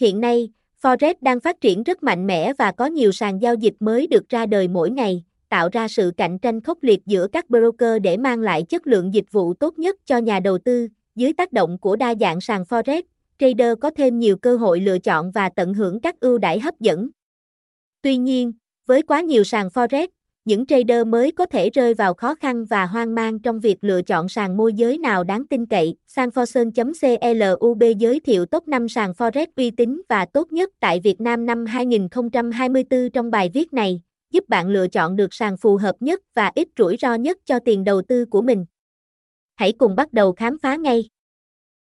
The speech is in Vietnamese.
Hiện nay, Forex đang phát triển rất mạnh mẽ và có nhiều sàn giao dịch mới được ra đời mỗi ngày, tạo ra sự cạnh tranh khốc liệt giữa các broker để mang lại chất lượng dịch vụ tốt nhất cho nhà đầu tư. Dưới tác động của đa dạng sàn Forex, trader có thêm nhiều cơ hội lựa chọn và tận hưởng các ưu đãi hấp dẫn. Tuy nhiên, với quá nhiều sàn Forex, những trader mới có thể rơi vào khó khăn và hoang mang trong việc lựa chọn sàn môi giới nào đáng tin cậy. Sanforson.club giới thiệu top 5 sàn Forex uy tín và tốt nhất tại Việt Nam năm 2024 trong bài viết này, giúp bạn lựa chọn được sàn phù hợp nhất và ít rủi ro nhất cho tiền đầu tư của mình. Hãy cùng bắt đầu khám phá ngay.